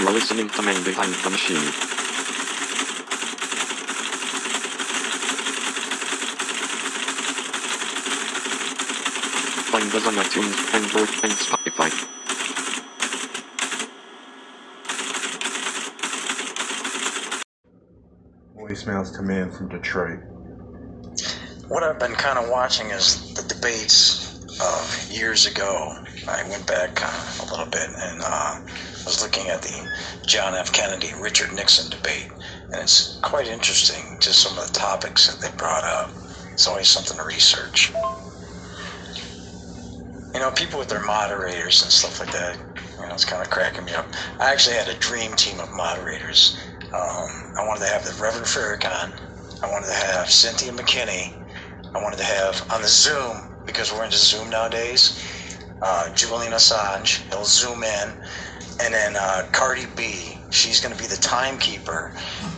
You're listening to Man Behind the Machine. Find us on iTunes, Android, and Spotify. Voicemails come in from Detroit. What I've been kind of watching is the debates of years ago. I went back uh, a little bit and uh, was looking at the John F. Kennedy Richard Nixon debate, and it's quite interesting just some of the topics that they brought up. It's always something to research. You know, people with their moderators and stuff like that, you know, it's kind of cracking me up. I actually had a dream team of moderators. Um, I wanted to have the Reverend Farrakhan. I wanted to have Cynthia McKinney. I wanted to have on the Zoom, because we're into Zoom nowadays, uh, Julian Assange. He'll zoom in. And then uh, Cardi B, she's going to be the timekeeper.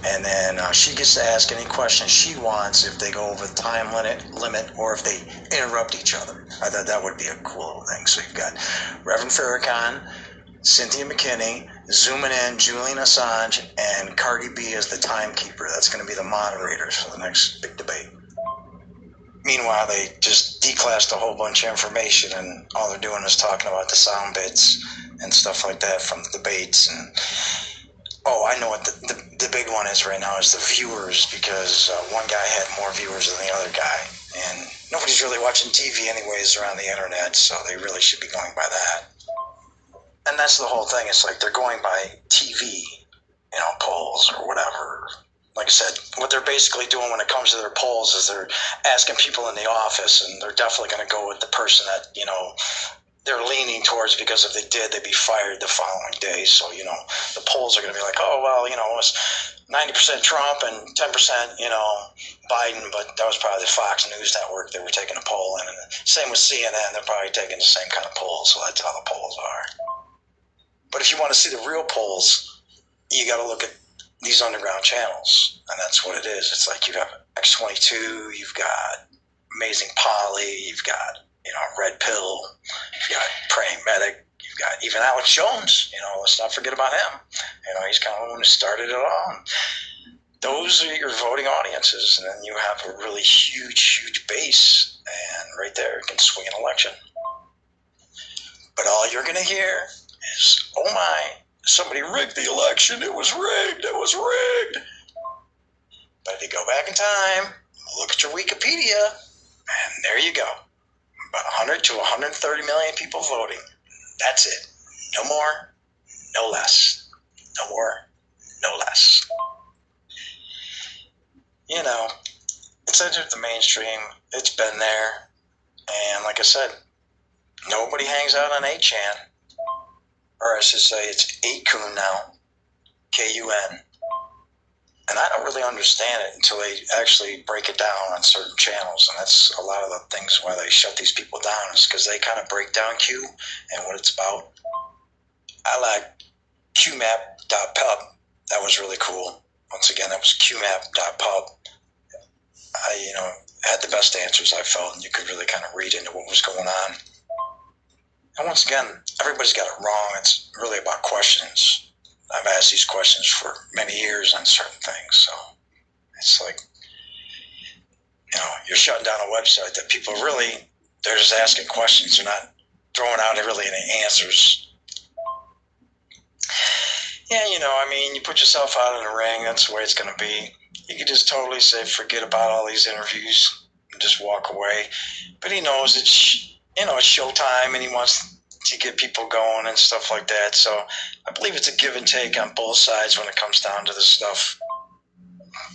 And then uh, she gets to ask any questions she wants if they go over the time limit, limit or if they interrupt each other. I thought that would be a cool little thing. So you've got Reverend Farrakhan, Cynthia McKinney, zooming in Julian Assange, and Cardi B as the timekeeper. That's going to be the moderators for the next big debate. Meanwhile, they just declassed a whole bunch of information, and all they're doing is talking about the sound bits and stuff like that from the debates. And oh, I know what the, the, the big one is right now is the viewers because uh, one guy had more viewers than the other guy, and nobody's really watching TV anyways around the internet, so they really should be going by that. And that's the whole thing. It's like they're going by TV, you know, polls or whatever. Like I said, what they're basically doing when it comes to their polls is they're asking people in the office, and they're definitely going to go with the person that you know they're leaning towards because if they did, they'd be fired the following day. So you know, the polls are going to be like, oh well, you know, it was ninety percent Trump and ten percent, you know, Biden, but that was probably the Fox News network they were taking a poll and same with CNN, they're probably taking the same kind of polls. So that's how the polls are. But if you want to see the real polls, you got to look at these underground channels, and that's what it is. It's like you have X22, you've got Amazing Polly, you've got you know Red Pill, you've got Praying Medic, you've got even Alex Jones. You know, let's not forget about him. You know, he's kind of the one who started it all. Those are your voting audiences, and then you have a really huge, huge base, and right there it can swing an election. But all you're going to hear is, "Oh my, somebody rigged the election. It was rigged. It was rigged. But if you go back in time, look at your Wikipedia, and there you go. About 100 to 130 million people voting. That's it. No more, no less. No more, no less. You know, it's entered the mainstream. It's been there. And like I said, nobody hangs out on 8chan or I should say it's 8kun now, K U N. And I don't really understand it until they actually break it down on certain channels. And that's a lot of the things why they shut these people down is because they kind of break down Q and what it's about. I like qmap.pub. That was really cool. Once again, that was qmap.pub. I, you know, had the best answers I felt, and you could really kind of read into what was going on. And once again, everybody's got it wrong. It's really about questions. I've asked these questions for many years on certain things. So it's like, you know, you're shutting down a website that people really, they're just asking questions. They're not throwing out really any answers. Yeah, you know, I mean, you put yourself out in the ring, that's the way it's going to be. You could just totally say, forget about all these interviews and just walk away. But he knows it's you know, it's showtime and he wants to get people going and stuff like that. So I believe it's a give and take on both sides when it comes down to this stuff.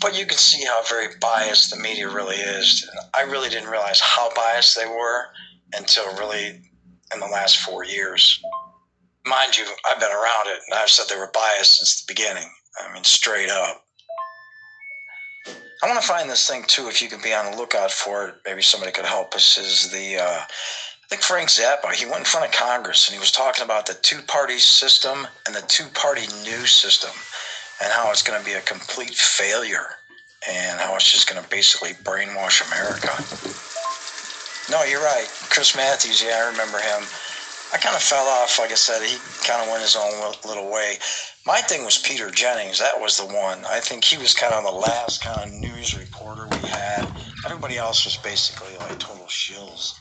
But you can see how very biased the media really is. I really didn't realize how biased they were until really in the last four years. Mind you, I've been around it and I've said they were biased since the beginning. I mean, straight up. I want to find this thing too. If you could be on the lookout for it, maybe somebody could help us. Is the uh, I think Frank Zappa, he went in front of Congress and he was talking about the two party system and the two party news system and how it's going to be a complete failure and how it's just going to basically brainwash America. No, you're right. Chris Matthews, yeah, I remember him. I kind of fell off. Like I said, he kind of went his own little way. My thing was Peter Jennings. That was the one. I think he was kind of the last kind of news reporter we had. Everybody else was basically like total shills.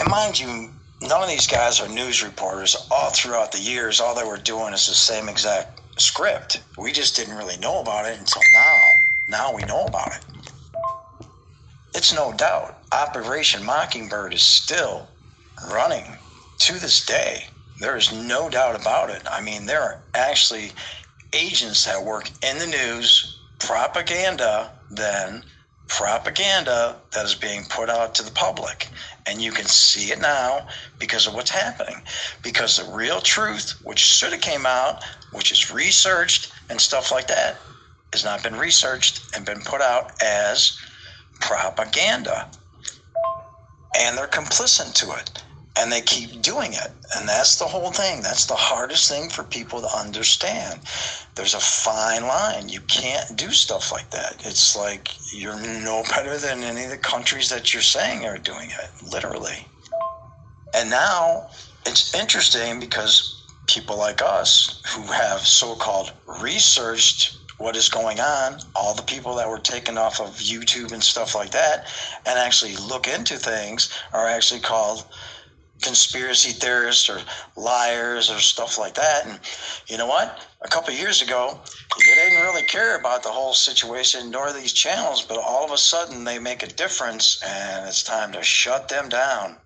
And mind you, none of these guys are news reporters. All throughout the years, all they were doing is the same exact script. We just didn't really know about it until now. Now we know about it. It's no doubt. Operation Mockingbird is still running to this day. There is no doubt about it. I mean, there are actually agents that work in the news, propaganda, then propaganda that is being put out to the public. And you can see it now because of what's happening. Because the real truth, which should have came out, which is researched and stuff like that, has not been researched and been put out as propaganda. And they're complicit to it. And they keep doing it. And that's the whole thing. That's the hardest thing for people to understand. There's a fine line. You can't do stuff like that. It's like you're no better than any of the countries that you're saying are doing it, literally. And now it's interesting because people like us who have so called researched what is going on, all the people that were taken off of YouTube and stuff like that, and actually look into things are actually called conspiracy theorists or liars or stuff like that. And you know what? A couple years ago, you didn't really care about the whole situation nor these channels, but all of a sudden they make a difference and it's time to shut them down.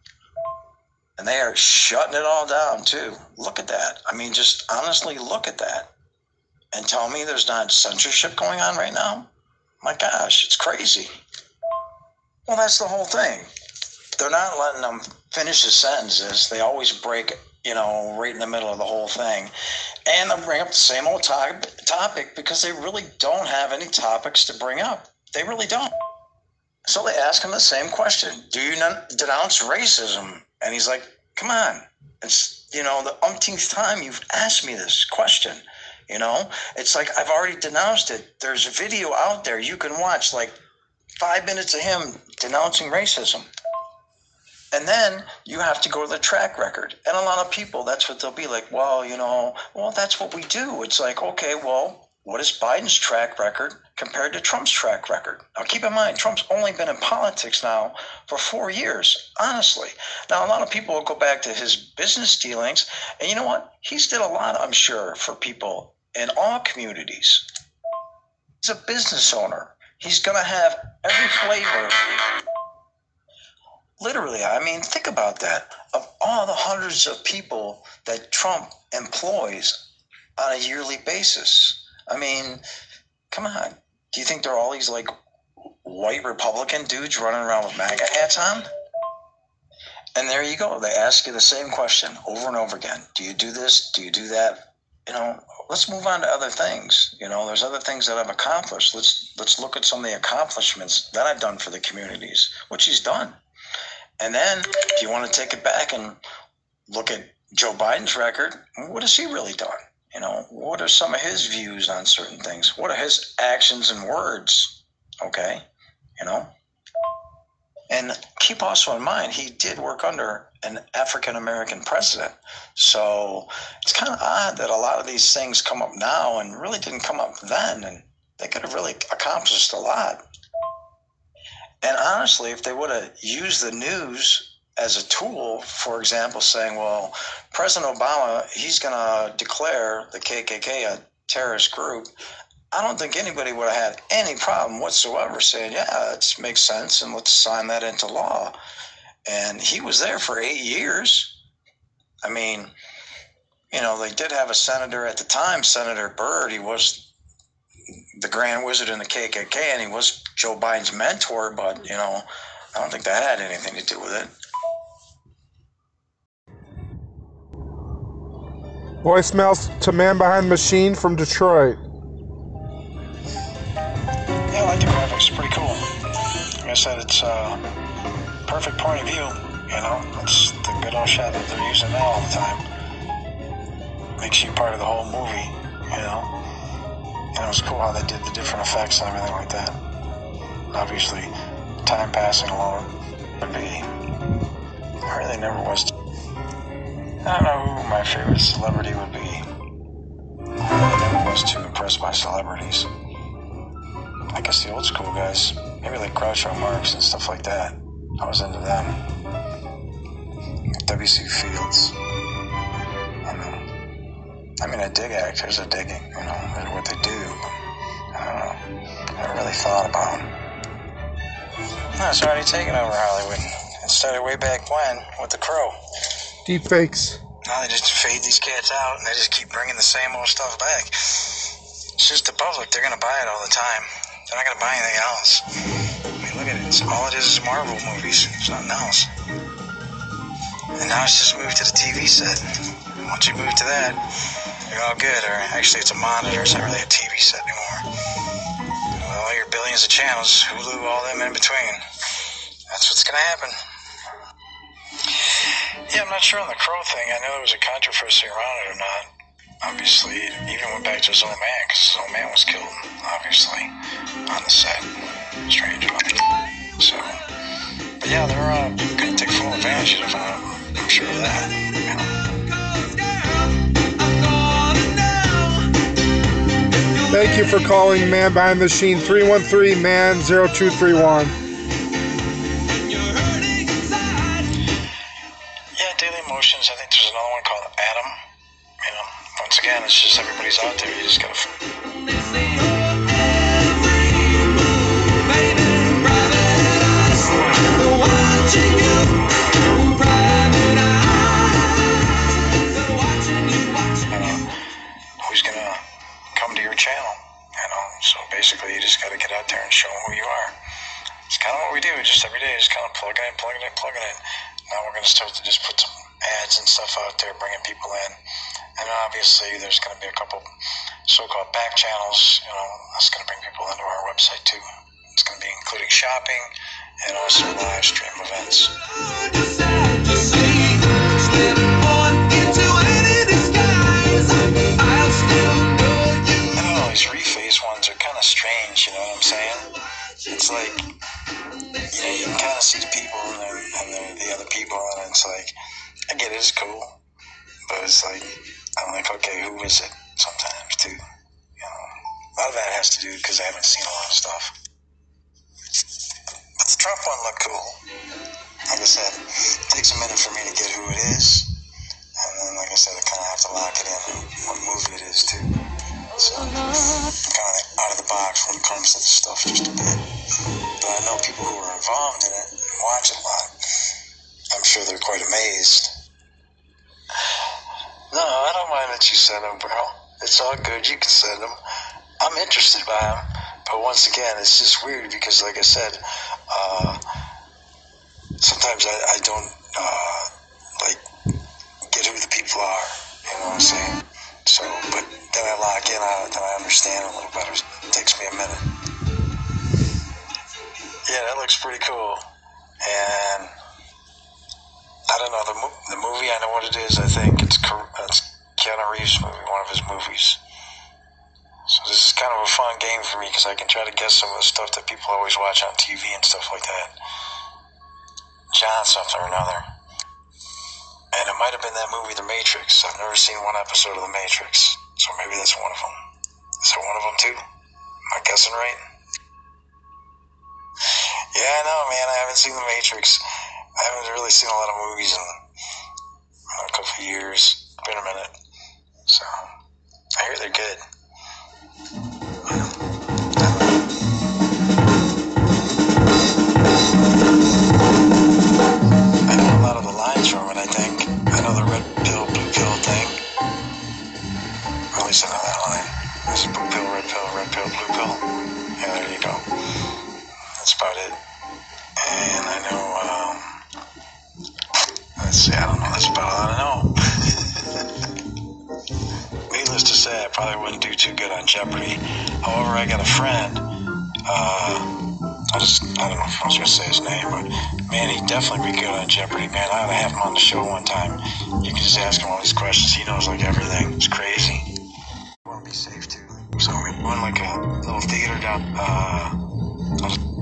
And they are shutting it all down too. Look at that. I mean, just honestly look at that and tell me there's not censorship going on right now? My gosh, it's crazy. Well, that's the whole thing. They're not letting them finish the sentences. They always break, you know, right in the middle of the whole thing. And they'll bring up the same old to- topic because they really don't have any topics to bring up. They really don't. So they ask him the same question Do you non- denounce racism? And he's like, Come on. It's, you know, the umpteenth time you've asked me this question. You know, it's like I've already denounced it. There's a video out there you can watch, like five minutes of him denouncing racism. And then you have to go to the track record. And a lot of people, that's what they'll be like, well, you know, well, that's what we do. It's like, okay, well, what is Biden's track record compared to Trump's track record? Now, keep in mind, Trump's only been in politics now for four years, honestly. Now, a lot of people will go back to his business dealings. And you know what? He's did a lot, I'm sure, for people in all communities. He's a business owner. He's going to have every flavor literally, I mean, think about that. Of all the hundreds of people that Trump employs on a yearly basis, I mean, come on. Do you think there are all these like white Republican dudes running around with MAGA hats on? And there you go. They ask you the same question over and over again. Do you do this? Do you do that? You know, let's move on to other things. You know, there's other things that I've accomplished. Let's let's look at some of the accomplishments that I've done for the communities, which he's done. And then, if you want to take it back and look at Joe Biden's record, what has he really done? You know, what are some of his views on certain things? What are his actions and words? Okay, you know. And keep also in mind, he did work under an African American president. So it's kind of odd that a lot of these things come up now and really didn't come up then. And they could have really accomplished a lot. And honestly, if they would have used the news as a tool, for example, saying, well, President Obama, he's going to declare the KKK a terrorist group, I don't think anybody would have had any problem whatsoever saying, yeah, it makes sense and let's sign that into law. And he was there for eight years. I mean, you know, they did have a senator at the time, Senator Byrd. He was the Grand Wizard in the KKK, and he was Joe Biden's mentor. But you know, I don't think that had anything to do with it. Voicemails to Man Behind Machine from Detroit. Yeah, I like the graphics. Pretty cool. Like I said, it's a uh, perfect point of view. You know, it's the good old shot that they're using now all the time. Makes you part of the whole movie. You know. And it was cool how they did the different effects and everything like that. Obviously, time passing alone would be. It really never was. I don't know who my favorite celebrity would be. I never was too impressed by celebrities. I guess the old school guys, maybe like Groucho Marx and stuff like that. I was into them. W.C. Fields. I mean, I dig actors. I dig, you know, what they do. I don't know. I never really thought about them. No, it's already taken over Hollywood. It started way back when with The Crow. Deep fakes. Now they just fade these cats out and they just keep bringing the same old stuff back. It's just the public. They're going to buy it all the time. They're not going to buy anything else. I mean, look at it. It's, all it is is Marvel movies. It's nothing else. And now it's just moved to the TV set. Once you move to that, you're all good. Or actually, it's a monitor. It's not really a TV set anymore. With all your billions of channels, Hulu, all them in between. That's what's to happen. Yeah, I'm not sure on the Crow thing. I know there was a controversy around it or not. Obviously, it even went back to his old man because his old man was killed, obviously, on the set. Strange. So, but yeah, they're uh, to take full advantage of it. I'm sure of that. You know. Thank you for calling Man Behind the Machine 313 Man 0231. Yeah, Daily Emotions. I think there's another one called Adam. You know, once again, it's just everybody's out there. You just gotta. You basically, you just gotta get out there and show them who you are. It's kind of what we do. Just every day, just kind of plugging it, plugging it, plugging it. Now we're gonna start to just put some ads and stuff out there, bringing people in. And obviously, there's going to be a couple so-called back channels. You know, that's going to bring people into our website too. It's going to be including shopping and also live stream events. Strange. You know what I'm saying? It's like you know, you can kind of see the people and, then, and the, the other people, and it's like, I get it, it's cool, but it's like, I'm like, okay, who is it? Sometimes too, you know. A lot of that has to do because I haven't seen a lot of stuff. But the Trump one looked cool. Like I said, it takes a minute for me to get who it is, and then, like I said, I kind of have to lock it in what movie it is too. So, kind of out of the box when it comes to the stuff just a bit. But I know people who are involved in it and watch it a lot. I'm sure they're quite amazed. No, I don't mind that you send them, bro. It's all good. You can send them. I'm interested by them. But once again, it's just weird because, like I said, uh, sometimes I, I don't uh, like get who the people are. You know what I'm saying? So, but then I lock in it, then I understand a little better. It takes me a minute. Yeah, that looks pretty cool. And I don't know the the movie. I know what it is. I think it's it's Keanu Reeves' movie, one of his movies. So this is kind of a fun game for me because I can try to guess some of the stuff that people always watch on TV and stuff like that. John something or another. And it might have been that movie, The Matrix. I've never seen one episode of The Matrix, so maybe that's one of them. Is there one of them too? Am I guessing right? Yeah, I know, man. I haven't seen The Matrix. I haven't really seen a lot of movies in a couple of years. Been a minute. So, I hear they're good. That's about it. And I know, um, let's see, I don't know. That's about all I know. Needless to say, I probably wouldn't do too good on Jeopardy. However, I got a friend, uh, I just, I don't know if I was going to say his name, but man, he'd definitely be good on Jeopardy. Man, I ought to have him on the show one time. You can just ask him all these questions. He knows like everything. It's crazy. I want to be safe too. So we went like a little theater down, uh,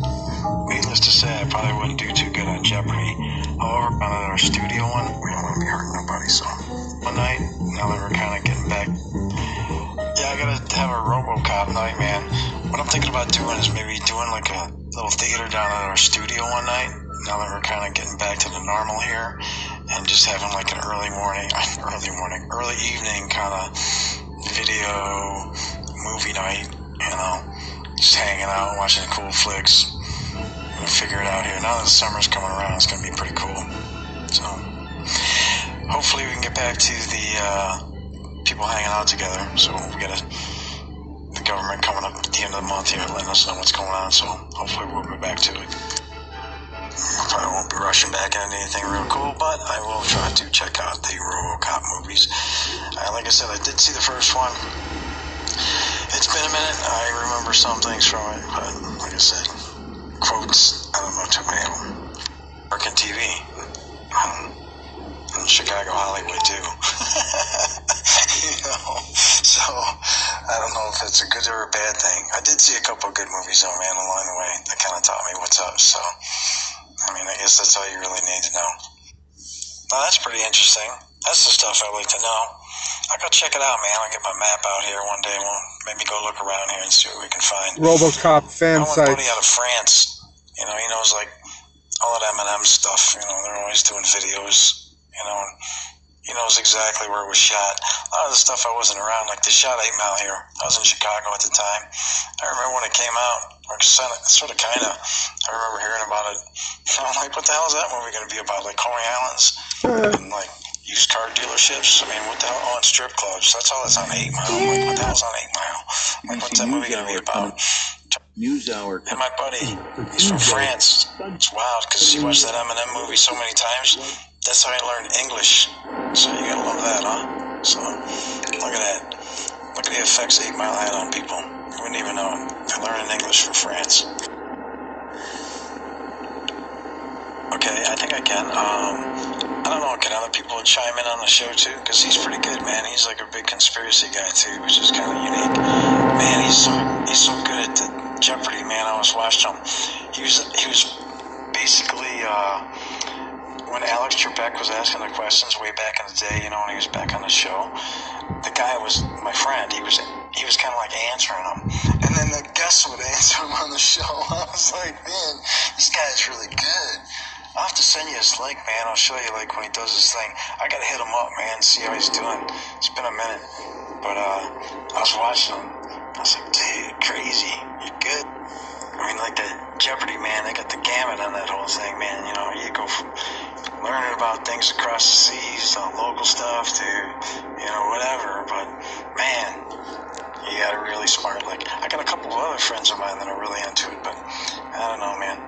needless to say, I probably wouldn't do too good on Jeopardy. However, on our studio one, we don't want to be hurting nobody, so One night. Now that we're kind of getting back. Yeah, I gotta have a RoboCop night, man. What I'm thinking about doing is maybe doing like a little theater down at our studio one night. Now that we're kind of getting back to the normal here, and just having like an early morning, early morning, early evening kind of video movie night. You know, just hanging out, watching cool flicks. Gonna figure it out here. Now that the summer's coming around, it's gonna be pretty cool. So hopefully we can get back to the uh, people hanging out together. So we got the government coming up at the end of the month here, letting us know what's going on. So hopefully we'll be back to it. Probably won't be rushing back into anything real cool, but I will try to check out the RoboCop movies. Uh, like I said, I did see the first one. It's been a minute. I remember some things from it, but like I said, quotes. I don't know too many of them. Working TV. Um, in Chicago, Hollywood too. you know, so I don't know if it's a good or a bad thing. I did see a couple of good movies though, man, along the way that kind of taught me what's up. So, I mean, I guess that's all you really need to know. Now that's pretty interesting. That's the stuff I like to know. I'll go check it out, man. I'll get my map out here one day. We'll maybe go look around here and see what we can find. RoboCop fan I want a buddy sites. out of France. You know, he knows like all that Eminem stuff. You know, they're always doing videos. You know, and he knows exactly where it was shot. A lot of the stuff I wasn't around, like they shot Eight Mile here. I was in Chicago at the time. I remember when it came out, or sort of, kind of. I remember hearing about it. I'm like, what the hell is that movie going to be about? Like Coney Islands and like used car dealerships. I mean, what the hell? Oh, strip clubs. That's all that's on Eight Mile. I'm like, what the hell's on Eight Mile? Like, what's that movie going to be about? News Hour. And my buddy, he's from France. It's wild because he watched that Eminem movie so many times. That's how I learned English. So you gotta love that, huh? So look at that. Look at the effects Eight Mile had on people. You wouldn't even know it. They're learning English from France. Okay, I think I can. Um, I don't know. Can other people chime in on the show too? Because he's pretty good, man. He's like a big conspiracy guy too, which is kind of unique. Man, he's so he's so good at the Jeopardy, man. I was watching him. He was he was basically uh, when Alex Trebek was asking the questions way back in the day. You know, when he was back on the show, the guy was my friend. He was he was kind of like answering them, and then the guests would answer him on the show. I was like, man, this guy's really good. I'll have to send you his link, man. I'll show you like when he does his thing. I gotta hit him up, man, see how he's doing. It's been a minute, but uh, I was watching him. I was like, dude, crazy. You're good. I mean, like the Jeopardy, man. They got the gamut on that whole thing, man. You know, you go from learning about things across the seas, to local stuff, to you know whatever. But man, you got to really smart. Like I got a couple of other friends of mine that are really into it, but I don't know, man.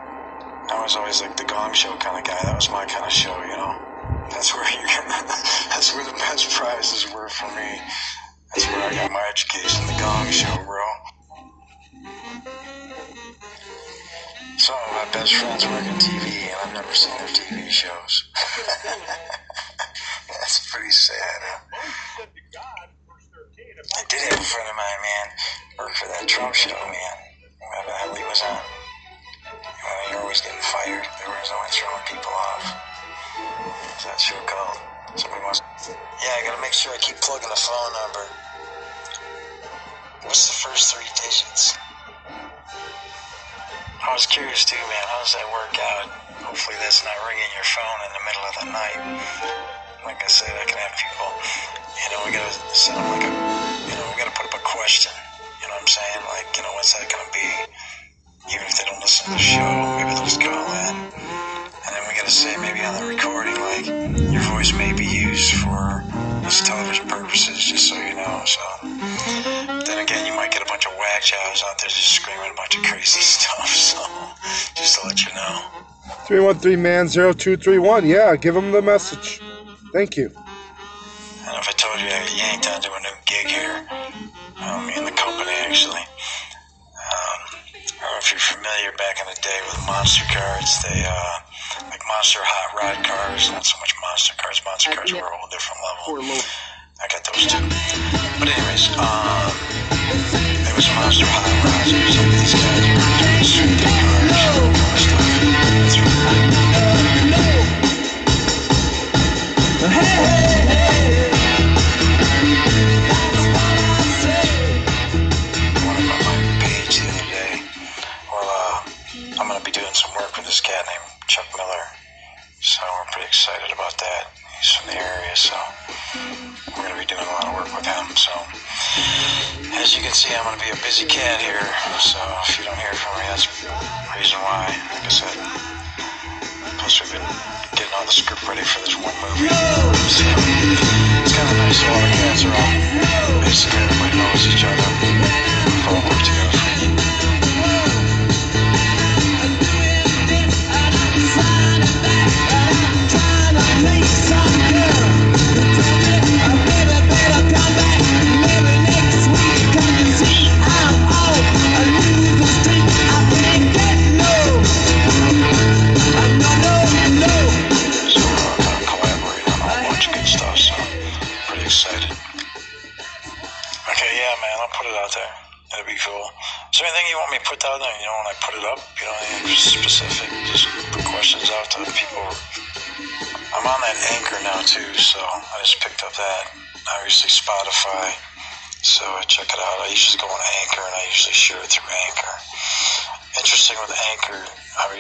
I was always like the Gong Show kind of guy. That was my kind of show, you know. That's where you. that's where the best prizes were for me. That's where I got my education. The Gong Show, bro. Some of my best friends work in TV, and I've never seen their TV shows. That's pretty sad. Huh? I did have a friend of mine, man, work for that Trump show, man. The hell he was on. Well, you're always getting fired. They were always throwing people off. What's that show called? Somebody wants. Yeah, I gotta make sure I keep plugging the phone number. What's the first three digits? I was curious too, man. How does that work out? Hopefully, that's not ringing your phone in the middle of the night. Like I said, I can have people. You know, we gotta send them like a. You know, we gotta put up a question. You know what I'm saying? Like, you know, what's that gonna be? Even if they don't listen to the show, maybe they'll just call in. And then we gotta say maybe on the recording, like, your voice may be used for this television purposes, just so you know. So then again, you might get a bunch of whack jobs out there just screaming a bunch of crazy stuff. So just to let you know. 313 man 0231. Yeah, give him the message. Thank you. And if I told you I yanked onto a new gig here, um, in the company actually. Um, I don't know if you're familiar back in the day with monster cards. They, uh, monster hot rod cars, not so much monster cars. Monster cars were a whole different level. I got those too. But anyways, um, there was monster hot rods. It was like these guys were doing street day cars and all stuff. That's right. cool. Hey, hey, hey. I'm going to be doing some work with this cat named Chuck Miller. So we're pretty excited about that. He's from the area, so we're going to be doing a lot of work with him. So as you can see, I'm going to be a busy cat here. So if you don't hear from me, that's the reason why. Like I said, plus we've been getting all the script ready for this one movie. So it's kind of nice. All the cats are all basically everybody knows each other. We've together.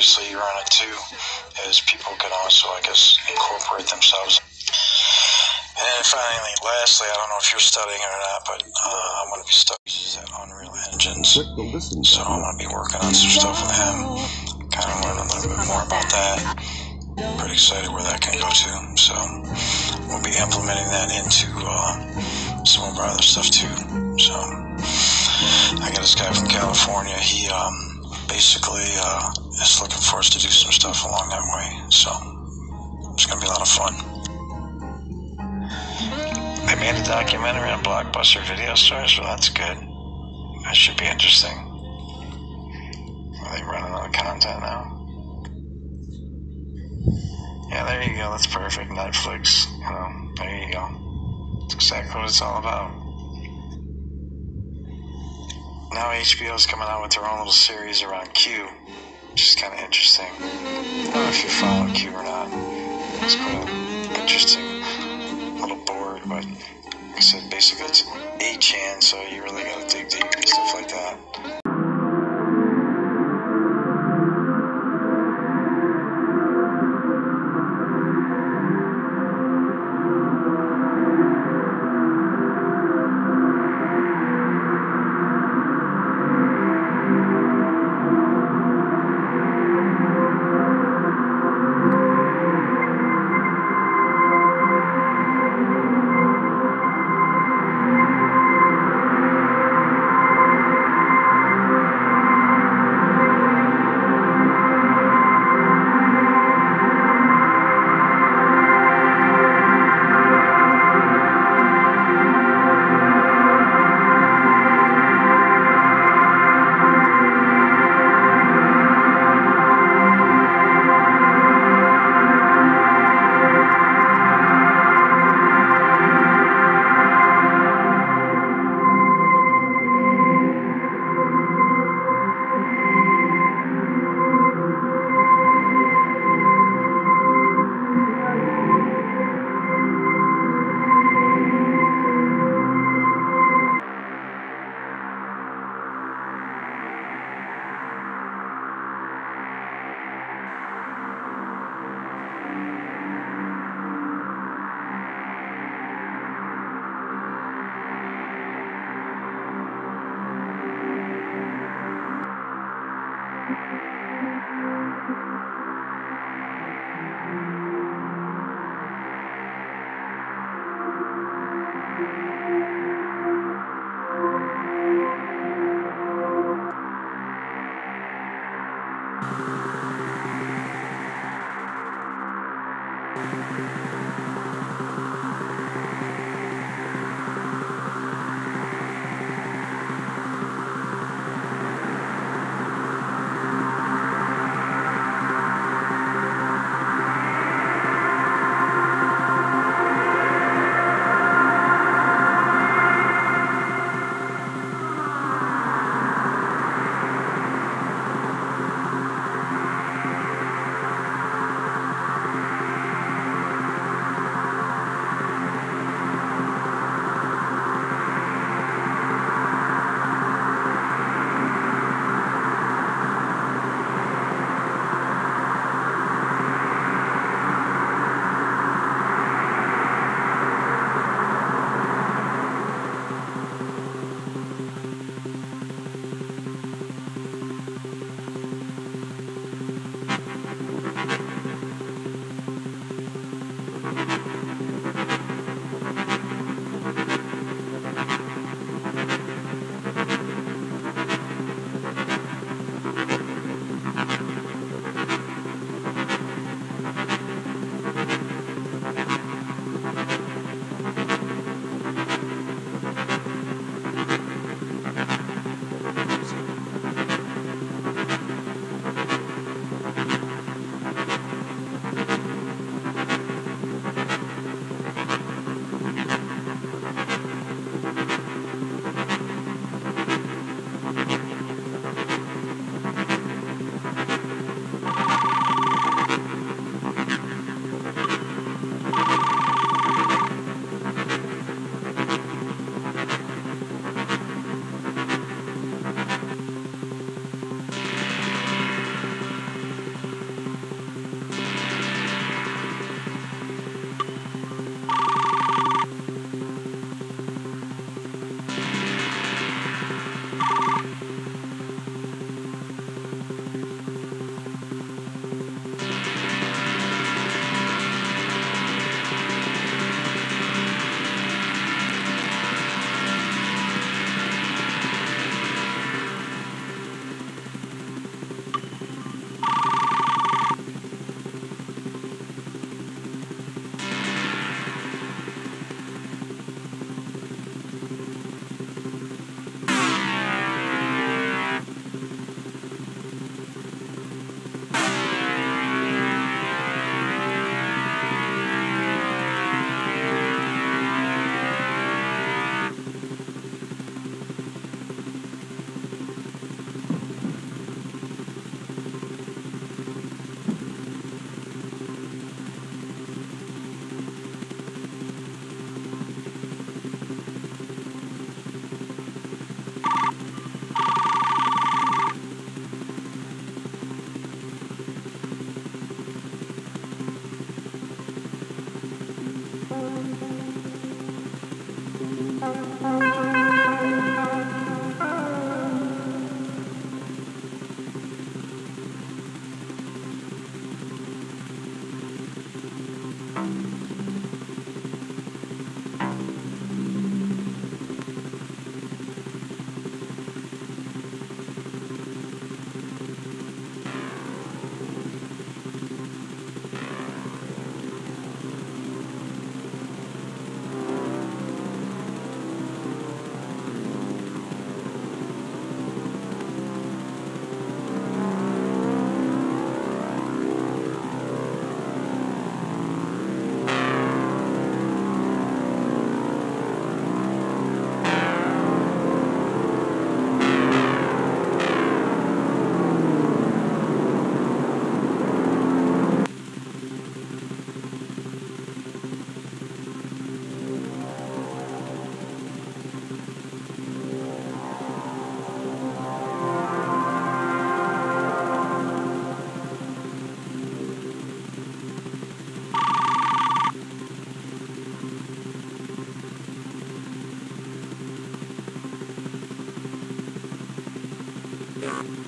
Obviously you're on it too, is people can also, I guess, incorporate themselves. And finally, lastly, I don't know if you're studying it or not, but uh, I'm going to be studying Unreal Engines. So I'm going to be working on some stuff with him, kind of learn a little bit more about that. Pretty excited where that can go to. So we'll be implementing that into uh, some of our other stuff too. So I got this guy from California. He um, basically uh, is looking for us to do some stuff along that way. So it's going to be a lot of fun. They made a documentary on Blockbuster Video Stores, well, that's good. That should be interesting. Are they running out of content now? Yeah, there you go. That's perfect. Netflix. You know, there you go. That's exactly what it's all about. Now HBO's coming out with their own little series around Q, which is kind of interesting. I don't know if you follow Q or not. It's quite an interesting little board, but like I said, basically it's 8chan, so you really gotta dig deep and stuff like that. Yeah.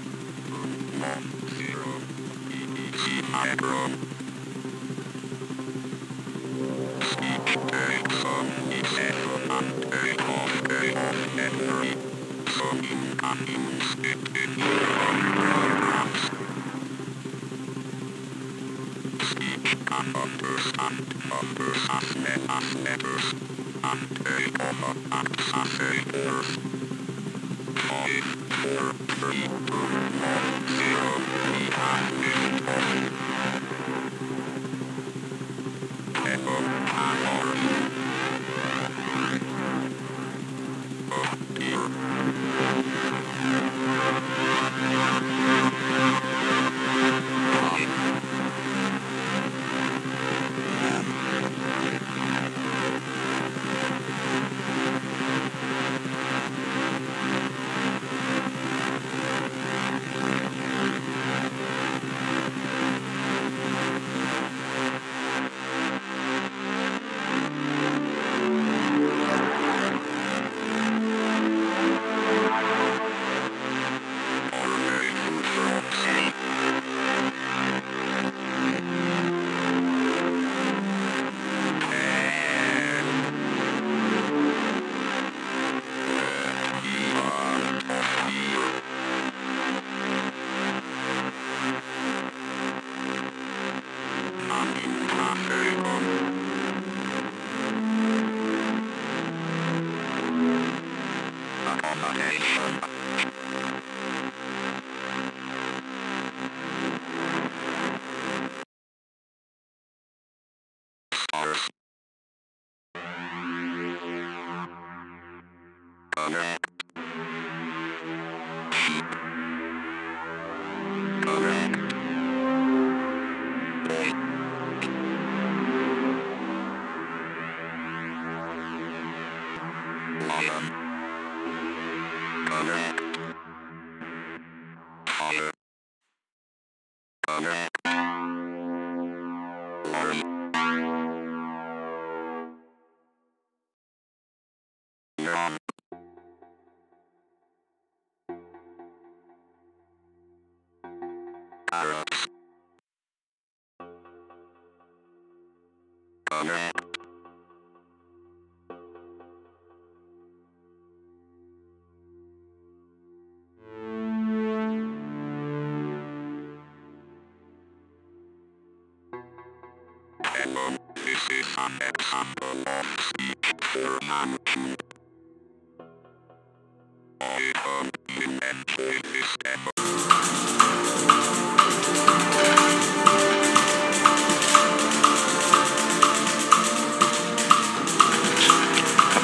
A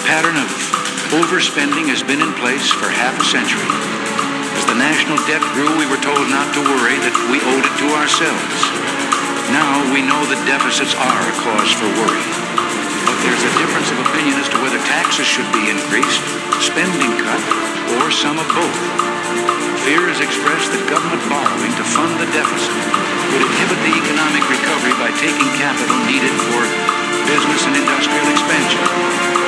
pattern of overspending has been in place for half a century. As the national debt grew, we were told not to worry, that we owed it to ourselves. Now we know that deficits are a cause for worry. But there's a difference of opinion as to whether taxes should be increased, spending cut, or some of both. Fear is expressed that government borrowing to fund the deficit would inhibit the economic recovery by taking capital needed for business and industrial expansion.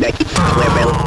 I need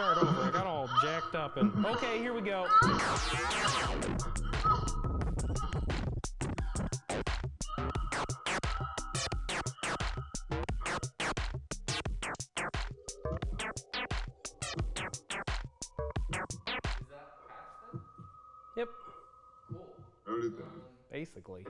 start over. I got all jacked up and okay, here we go. Yep. Cool. Basically.